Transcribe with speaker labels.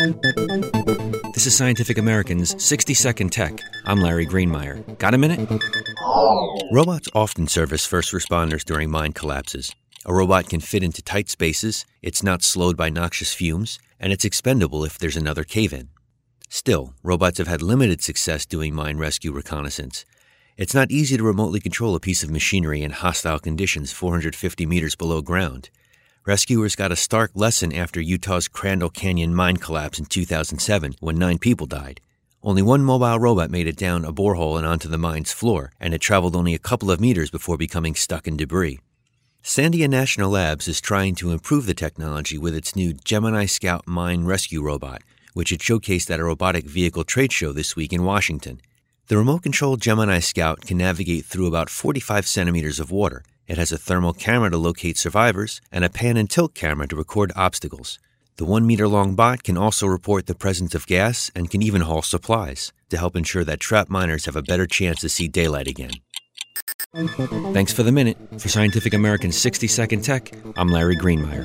Speaker 1: This is Scientific American's 60 Second Tech. I'm Larry Greenemeier. Got a minute? Robots often serve as first responders during mine collapses. A robot can fit into tight spaces, it's not slowed by noxious fumes, and it's expendable if there's another cave in. Still, robots have had limited success doing mine rescue reconnaissance. It's not easy to remotely control a piece of machinery in hostile conditions 450 meters below ground. Rescuers got a stark lesson after Utah's Crandall Canyon mine collapse in 2007 when nine people died. Only one mobile robot made it down a borehole and onto the mine's floor, and it traveled only a couple of meters before becoming stuck in debris. Sandia National Labs is trying to improve the technology with its new Gemini Scout mine rescue robot, which it showcased at a robotic vehicle trade show this week in Washington. The remote controlled Gemini Scout can navigate through about 45 centimeters of water. It has a thermal camera to locate survivors and a pan and tilt camera to record obstacles. The one meter long bot can also report the presence of gas and can even haul supplies to help ensure that trapped miners have a better chance to see daylight again. Thanks for the minute. For Scientific American's 60 Second Tech, I'm Larry Greenemeier.